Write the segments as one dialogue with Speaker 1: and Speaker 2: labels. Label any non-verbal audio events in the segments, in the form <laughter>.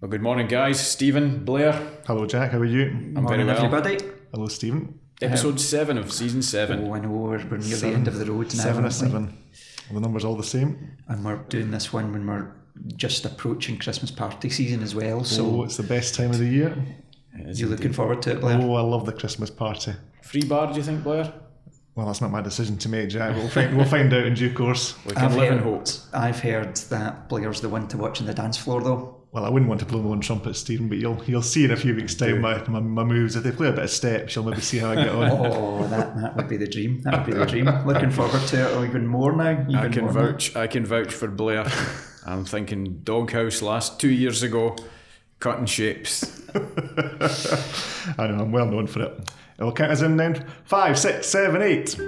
Speaker 1: Well, good morning, guys. Stephen, Blair.
Speaker 2: Hello, Jack. How are you?
Speaker 1: I'm
Speaker 3: Morning,
Speaker 1: very well.
Speaker 3: everybody.
Speaker 2: Hello, Stephen.
Speaker 1: Episode seven of season seven.
Speaker 3: Oh, I know we're, we're near the end of the road now.
Speaker 2: Seven
Speaker 3: aren't
Speaker 2: of seven. Are the numbers all the same?
Speaker 3: And we're doing this one when we're just approaching Christmas party season as well. So
Speaker 2: oh, it's the best time of the year.
Speaker 3: you're looking forward to it, Blair?
Speaker 2: Oh, I love the Christmas party.
Speaker 1: Free bar, do you think, Blair?
Speaker 2: Well, that's not my decision to make, Jack. We'll find, we'll find out in due course.
Speaker 1: We can live in hope.
Speaker 3: I've heard that Blair's the one to watch on the dance floor, though.
Speaker 2: Well, I wouldn't want to blow my own trumpet, Stephen, but you'll you'll see in a few weeks' time my, my, my moves. If they play a bit of steps, you'll maybe see how I get on.
Speaker 3: Oh, that, that would be the dream. That would be the dream. Looking forward to it even more now. Even
Speaker 1: I can
Speaker 3: more now.
Speaker 1: vouch. I can vouch for Blair. I'm thinking doghouse last two years ago, cutting shapes. <laughs>
Speaker 2: I know, I'm well known for it. It'll count us in then. Five, six, seven, eight.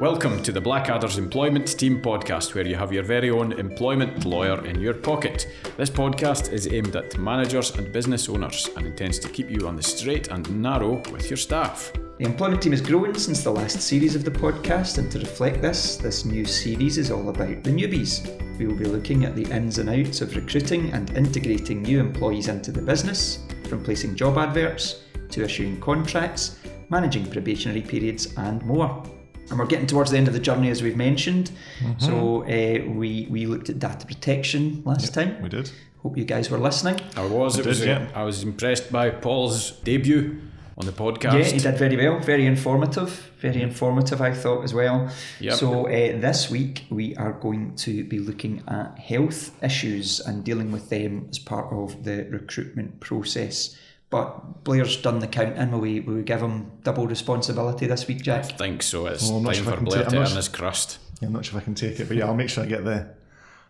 Speaker 1: Welcome to the Blackadder's Employment Team podcast, where you have your very own employment lawyer in your pocket. This podcast is aimed at managers and business owners and intends to keep you on the straight and narrow with your staff.
Speaker 3: The employment team has grown since the last series of the podcast, and to reflect this, this new series is all about the newbies. We will be looking at the ins and outs of recruiting and integrating new employees into the business, from placing job adverts to issuing contracts, managing probationary periods, and more. And we're getting towards the end of the journey, as we've mentioned. So uh, we we looked at data protection last time.
Speaker 2: We did.
Speaker 3: Hope you guys were listening.
Speaker 1: I was. It
Speaker 2: did,
Speaker 1: was.
Speaker 2: yeah.
Speaker 1: I was impressed by Paul's debut on the podcast.
Speaker 3: Yeah, he did very well. Very informative. Very informative, I thought as well.
Speaker 1: Yep.
Speaker 3: So uh, this week we are going to be looking at health issues and dealing with them as part of the recruitment process. But Blair's done the counting. Will we, will we give him double responsibility this week, Jack?
Speaker 1: I think so. It's
Speaker 2: Well,
Speaker 1: time
Speaker 2: sure
Speaker 1: for Blair
Speaker 2: take-
Speaker 1: to earn his crust.
Speaker 2: I'm not sure if I can take it, but yeah, I'll make sure I get the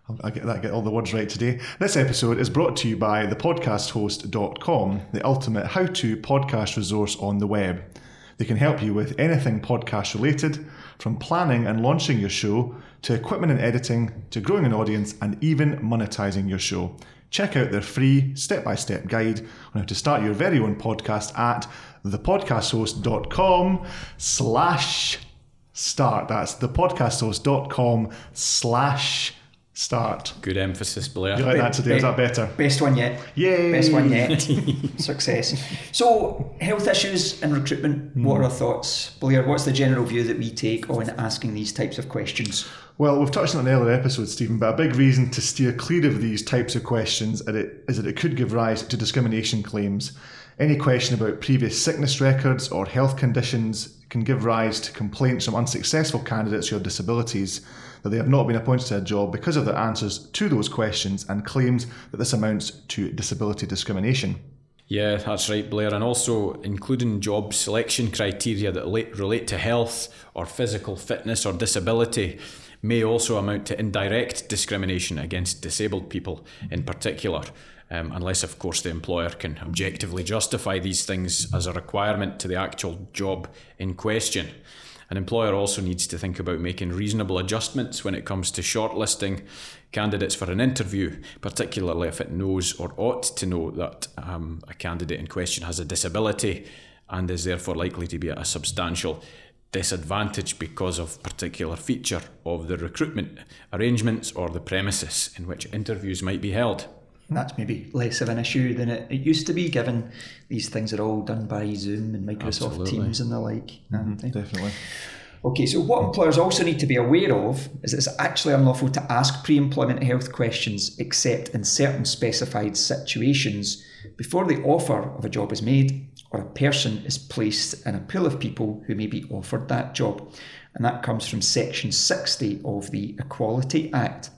Speaker 2: I'll get that get all the words right today. This episode is brought to you by thepodcasthost.com, the ultimate how-to podcast resource on the web. They can help you with anything podcast related, from planning and launching your show to equipment and editing to growing an audience and even monetizing your show. Check out their free step-by-step guide on how to start your very own podcast at thepodcasthost.com slash start. That's thepodcasthost.com slash start.
Speaker 1: Good emphasis, Blair.
Speaker 2: You like that today? Is that better?
Speaker 3: Best one yet.
Speaker 2: Yay!
Speaker 3: Best one yet. <laughs> Success. So, health issues and recruitment. Hmm. What are our thoughts, Blair? What's the general view that we take on asking these types of questions?
Speaker 2: Well, we've touched on it in earlier episodes, Stephen, but a big reason to steer clear of these types of questions is that that it could give rise to discrimination claims. Any question about previous sickness records or health conditions can give rise to complaints from unsuccessful candidates who have disabilities that they have not been appointed to a job because of their answers to those questions and claims that this amounts to disability discrimination.
Speaker 1: Yeah, that's right, Blair. And also including job selection criteria that relate, to health or physical fitness or disability may also amount to indirect discrimination against disabled people in particular. Um, unless, of course, the employer can objectively justify these things as a requirement to the actual job in question. An employer also needs to think about making reasonable adjustments when it comes to shortlisting candidates for an interview, particularly if it knows or ought to know that um, a candidate in question has a disability and is therefore likely to be at a substantial disadvantage because of particular feature of the recruitment arrangements or the premises in which interviews might be held.
Speaker 3: That's maybe less of an issue than it, it used to be, given these things are all done by Zoom and Microsoft
Speaker 1: Absolutely.
Speaker 3: Teams and the like. aren't they?
Speaker 2: Definitely.
Speaker 3: Okay, so what employers also need to be aware of is it's actually unlawful to ask pre employment health questions except in certain specified situations before the offer of a job is made or a person is placed in a pool of people who may be offered that job. And that comes from Section 60 of the Equality Act.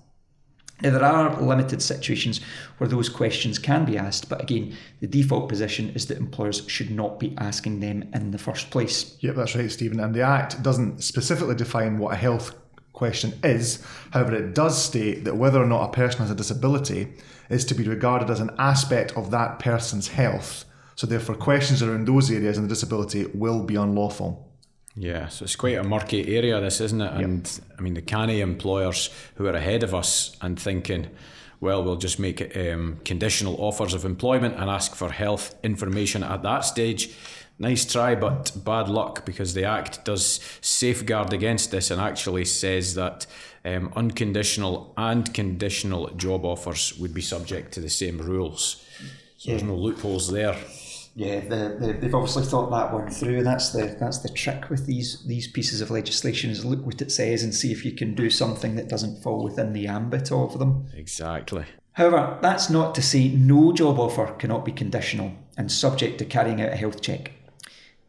Speaker 3: Now, there are limited situations where those questions can be asked, but again, the default position is that employers should not be asking them in the first place.
Speaker 2: Yep, that's right, Stephen. And the Act doesn't specifically define what a health question is. However, it does state that whether or not a person has a disability is to be regarded as an aspect of that person's health. So, therefore, questions around those areas and the disability will be unlawful.
Speaker 1: Yeah, so it's quite a murky area, this, isn't it? And I mean, the canny employers who are ahead of us and thinking, well, we'll just make it um, conditional offers of employment and ask for health information at that stage. Nice try, but bad luck because the Act does safeguard against this and actually says that um, unconditional and conditional job offers would be subject to the same rules. So there's no loopholes there.
Speaker 3: Yeah, the, the, they've obviously thought that one through, and that's the that's the trick with these these pieces of legislation is look what it says and see if you can do something that doesn't fall within the ambit of them.
Speaker 1: Exactly.
Speaker 3: However, that's not to say no job offer cannot be conditional and subject to carrying out a health check.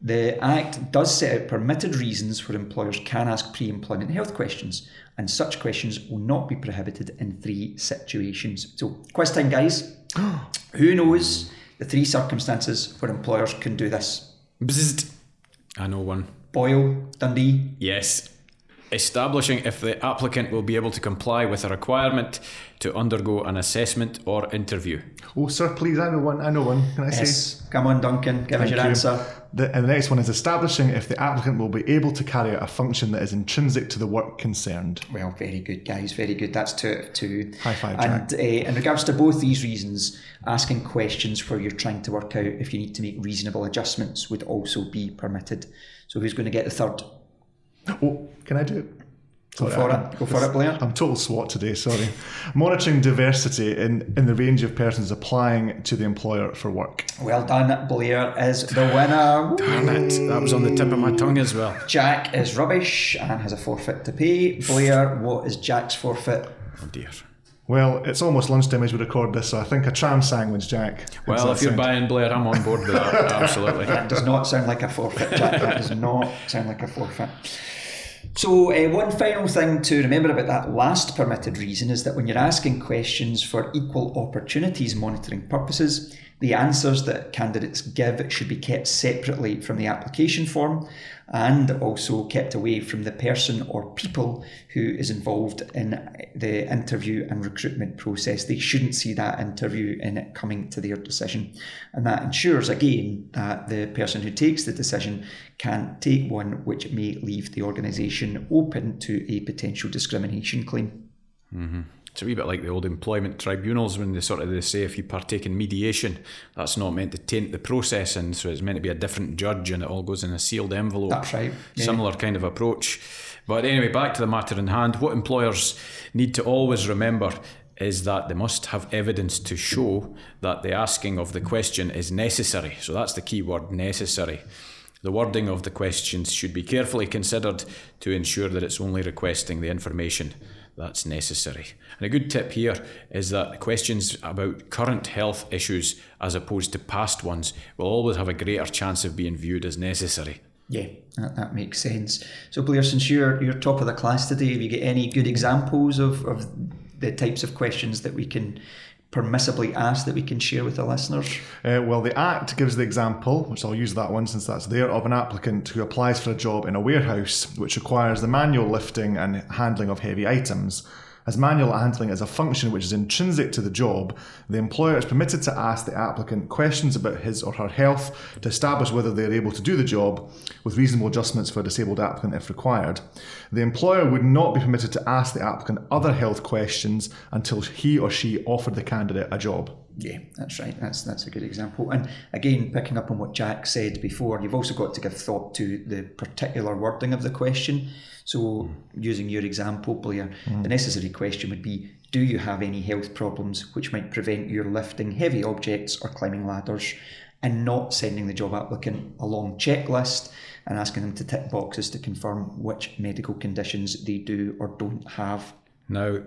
Speaker 3: The Act does set out permitted reasons where employers can ask pre employment health questions, and such questions will not be prohibited in three situations. So, quiz time, guys. <gasps> Who knows the three circumstances where employers can do this?
Speaker 1: Bzzzt. I know one.
Speaker 3: Boyle, Dundee,
Speaker 1: Yes. Establishing if the applicant will be able to comply with a requirement to undergo an assessment or interview.
Speaker 2: Oh, sir, please, I know one. I know one. Can I say?
Speaker 3: yes. Come on, Duncan, give us your
Speaker 2: you.
Speaker 3: answer.
Speaker 2: The, and the next one is establishing if the applicant will be able to carry out a function that is intrinsic to the work concerned.
Speaker 3: Well, very good, guys. Very good. That's two out of two.
Speaker 2: High five,
Speaker 3: And uh, in regards to both these reasons, asking questions where you're trying to work out if you need to make reasonable adjustments would also be permitted. So, who's going to get the third?
Speaker 2: Oh, can I do it?
Speaker 3: Go for
Speaker 2: I'm-
Speaker 3: it. Go for it, Blair.
Speaker 2: I'm total swot today, sorry. Monitoring diversity in, in the range of persons applying to the employer for work.
Speaker 3: Well done. Blair is the winner.
Speaker 1: Darn it. That was on the tip of my tongue as well.
Speaker 3: Jack is rubbish and has a forfeit to pay. Blair, what is Jack's forfeit?
Speaker 1: Oh dear.
Speaker 2: Well, it's almost lunchtime as we record this, so I think a tram sandwich, Jack.
Speaker 1: Well, if you're
Speaker 2: sound?
Speaker 1: buying Blair, I'm on board with that. <laughs> Absolutely.
Speaker 3: That does not sound like a forfeit, Jack. That does not sound like a forfeit. So, uh, one final thing to remember about that last permitted reason is that when you're asking questions for equal opportunities monitoring purposes, the answers that candidates give should be kept separately from the application form and also kept away from the person or people who is involved in the interview and recruitment process. They shouldn't see that interview in it coming to their decision. And that ensures, again, that the person who takes the decision can take one which may leave the organisation open to a potential discrimination claim. Mm-hmm.
Speaker 1: It's a wee bit like the old employment tribunals when they sort of they say if you partake in mediation, that's not meant to taint the process, and so it's meant to be a different judge, and it all goes in a sealed envelope.
Speaker 3: That's right. Yeah.
Speaker 1: Similar kind of approach. But anyway, back to the matter in hand. What employers need to always remember is that they must have evidence to show that the asking of the question is necessary. So that's the key word necessary. The wording of the questions should be carefully considered to ensure that it's only requesting the information that's necessary. And a good tip here is that questions about current health issues as opposed to past ones will always have a greater chance of being viewed as necessary.
Speaker 3: Yeah, that, that makes sense. So, Blair, since you're you're top of the class today, have you got any good examples of, of the types of questions that we can permissibly ask that we can share with the listeners?
Speaker 2: Uh, well, the Act gives the example, which I'll use that one since that's there, of an applicant who applies for a job in a warehouse, which requires the manual lifting and handling of heavy items. As manual handling is a function which is intrinsic to the job, the employer is permitted to ask the applicant questions about his or her health to establish whether they are able to do the job, with reasonable adjustments for a disabled applicant if required. The employer would not be permitted to ask the applicant other health questions until he or she offered the candidate a job.
Speaker 3: Yeah, that's right. That's that's a good example. And again, picking up on what Jack said before, you've also got to give thought to the particular wording of the question. So, using your example, Blair, the necessary question would be Do you have any health problems which might prevent your lifting heavy objects or climbing ladders? And not sending the job applicant a long checklist and asking them to tick boxes to confirm which medical conditions they do or don't have.
Speaker 1: Now,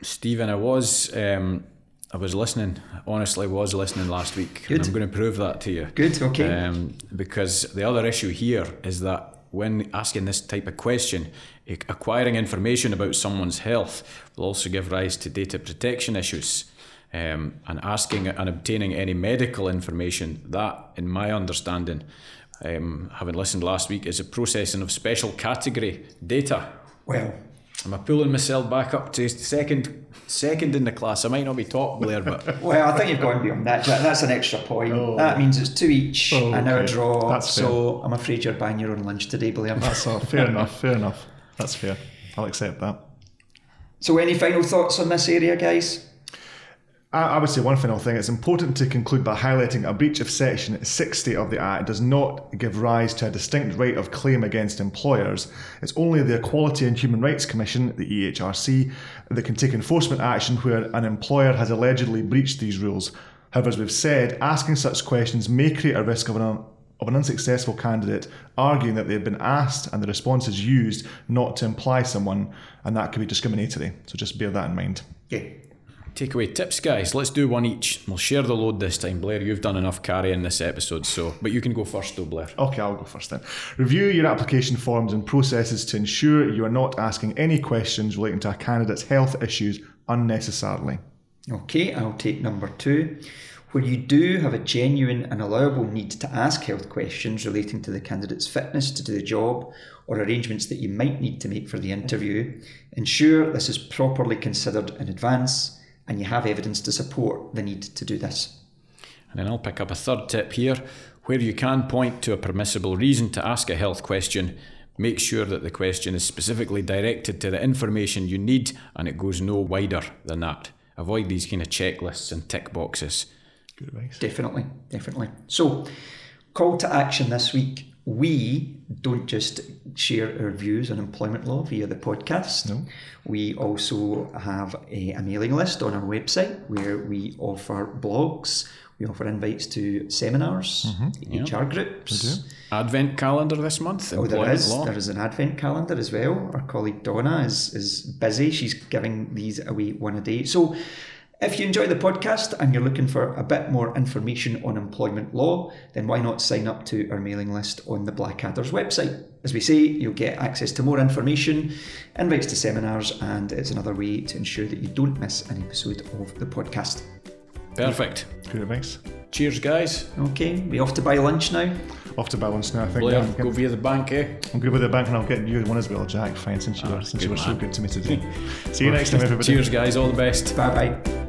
Speaker 1: Stephen, I was um, I was listening. Honestly, was listening last week,
Speaker 3: Good.
Speaker 1: and I'm going to prove that to you.
Speaker 3: Good, okay.
Speaker 1: Um, because the other issue here is that when asking this type of question, acquiring information about someone's health will also give rise to data protection issues. Um, and asking and obtaining any medical information, that, in my understanding, um, having listened last week, is a processing of special category data.
Speaker 3: Well,
Speaker 1: Am I pulling myself back up to second second in the class? I might not be top, Blair, but <laughs>
Speaker 3: Well, I think you've gone beyond that. Jack. That's an extra point. Oh. That means it's two each,
Speaker 2: Oh,
Speaker 3: and now a draw.
Speaker 2: That's
Speaker 3: so I'm afraid you're buying your own lunch today, Blair.
Speaker 2: That's all. Fair enough. Fair enough. That's fair. I'll accept that.
Speaker 3: so, any final thoughts on this area, guys?
Speaker 2: I, would say one final thing. It's important to conclude by highlighting a breach of Section 60 of the Act does not give rise to a distinct right of claim against employers. It's only the Equality and Human Rights Commission, the EHRC, that can take enforcement action where an employer has allegedly breached these rules. However, as we've said, asking such questions may create a risk of an of an unsuccessful candidate arguing that they've been asked and the response is used not to imply someone, and that could be discriminatory. So just bear that in mind.
Speaker 3: Yeah.
Speaker 1: Takeaway tips, guys. Let's do one each. We'll share the load this time. Blair, you've done enough carrying this episode, so but you can go first, though, Blair.
Speaker 2: Okay, I'll go first then. Review your application forms and processes to ensure you are not asking any questions relating to a candidate's health issues unnecessarily.
Speaker 3: Okay, I'll take number two. Where you do have a genuine and allowable need to ask health questions relating to the candidate's fitness to do the job or arrangements that you might need to make for the interview, ensure this is properly considered in advance and you have evidence to support the need to do this.
Speaker 1: And then I'll pick up a third tip here. Where you can point to a permissible reason to ask a health question, make sure that the question is specifically directed to the information you need and it goes no wider than that. Avoid these kind of checklists and tick boxes.
Speaker 2: Good advice.
Speaker 3: Definitely, definitely. So, call to action this week. We don't just share our views on employment law via the podcast.
Speaker 2: No.
Speaker 3: We also have a, a mailing list on our website where we offer blogs, we offer invites to seminars, mm-hmm. HR groups.
Speaker 1: Advent calendar this month.
Speaker 3: Oh, there is.
Speaker 1: law.
Speaker 3: There is an advent calendar as well. Our colleague Donna is, is busy. She's giving these away one a day. So if you enjoy the podcast and you're looking for a bit more information on employment law, then why not sign up to our mailing list on the Blackadder's website? As we say, you'll get access to more information, invites to seminars, and it's another way to ensure that you don't miss an episode of the podcast.
Speaker 1: Perfect.
Speaker 2: Good advice.
Speaker 1: Cheers, guys.
Speaker 3: Okay, we off to buy lunch now?
Speaker 2: Off to balance now, I think.
Speaker 1: Blair,
Speaker 2: I'm,
Speaker 1: go via the bank, eh?
Speaker 2: I'm good with the bank and I'll get you one as well, Jack. Fine, since you were, since you
Speaker 1: good
Speaker 2: were so good to me today. <laughs> See you next time, everybody.
Speaker 1: Cheers, guys. All the best.
Speaker 3: Bye bye.